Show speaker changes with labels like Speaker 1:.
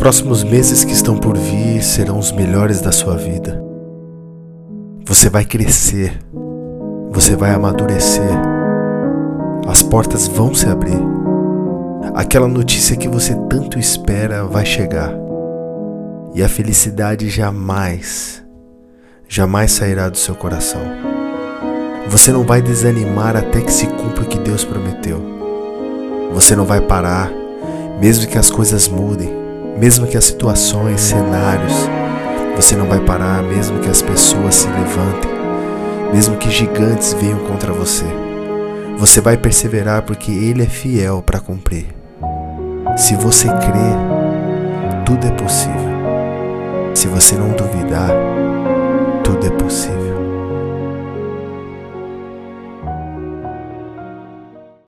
Speaker 1: próximos meses que estão por vir serão os melhores da sua vida. Você vai crescer, você vai amadurecer, as portas vão se abrir. Aquela notícia que você tanto espera vai chegar. E a felicidade jamais, jamais sairá do seu coração. Você não vai desanimar até que se cumpra o que Deus prometeu. Você não vai parar, mesmo que as coisas mudem, mesmo que as situações, cenários, você não vai parar, mesmo que as pessoas se levantem, mesmo que gigantes venham contra você. Você vai perseverar porque Ele é fiel para cumprir. Se você crer, tudo é possível. Se você não duvidar, tudo é possível.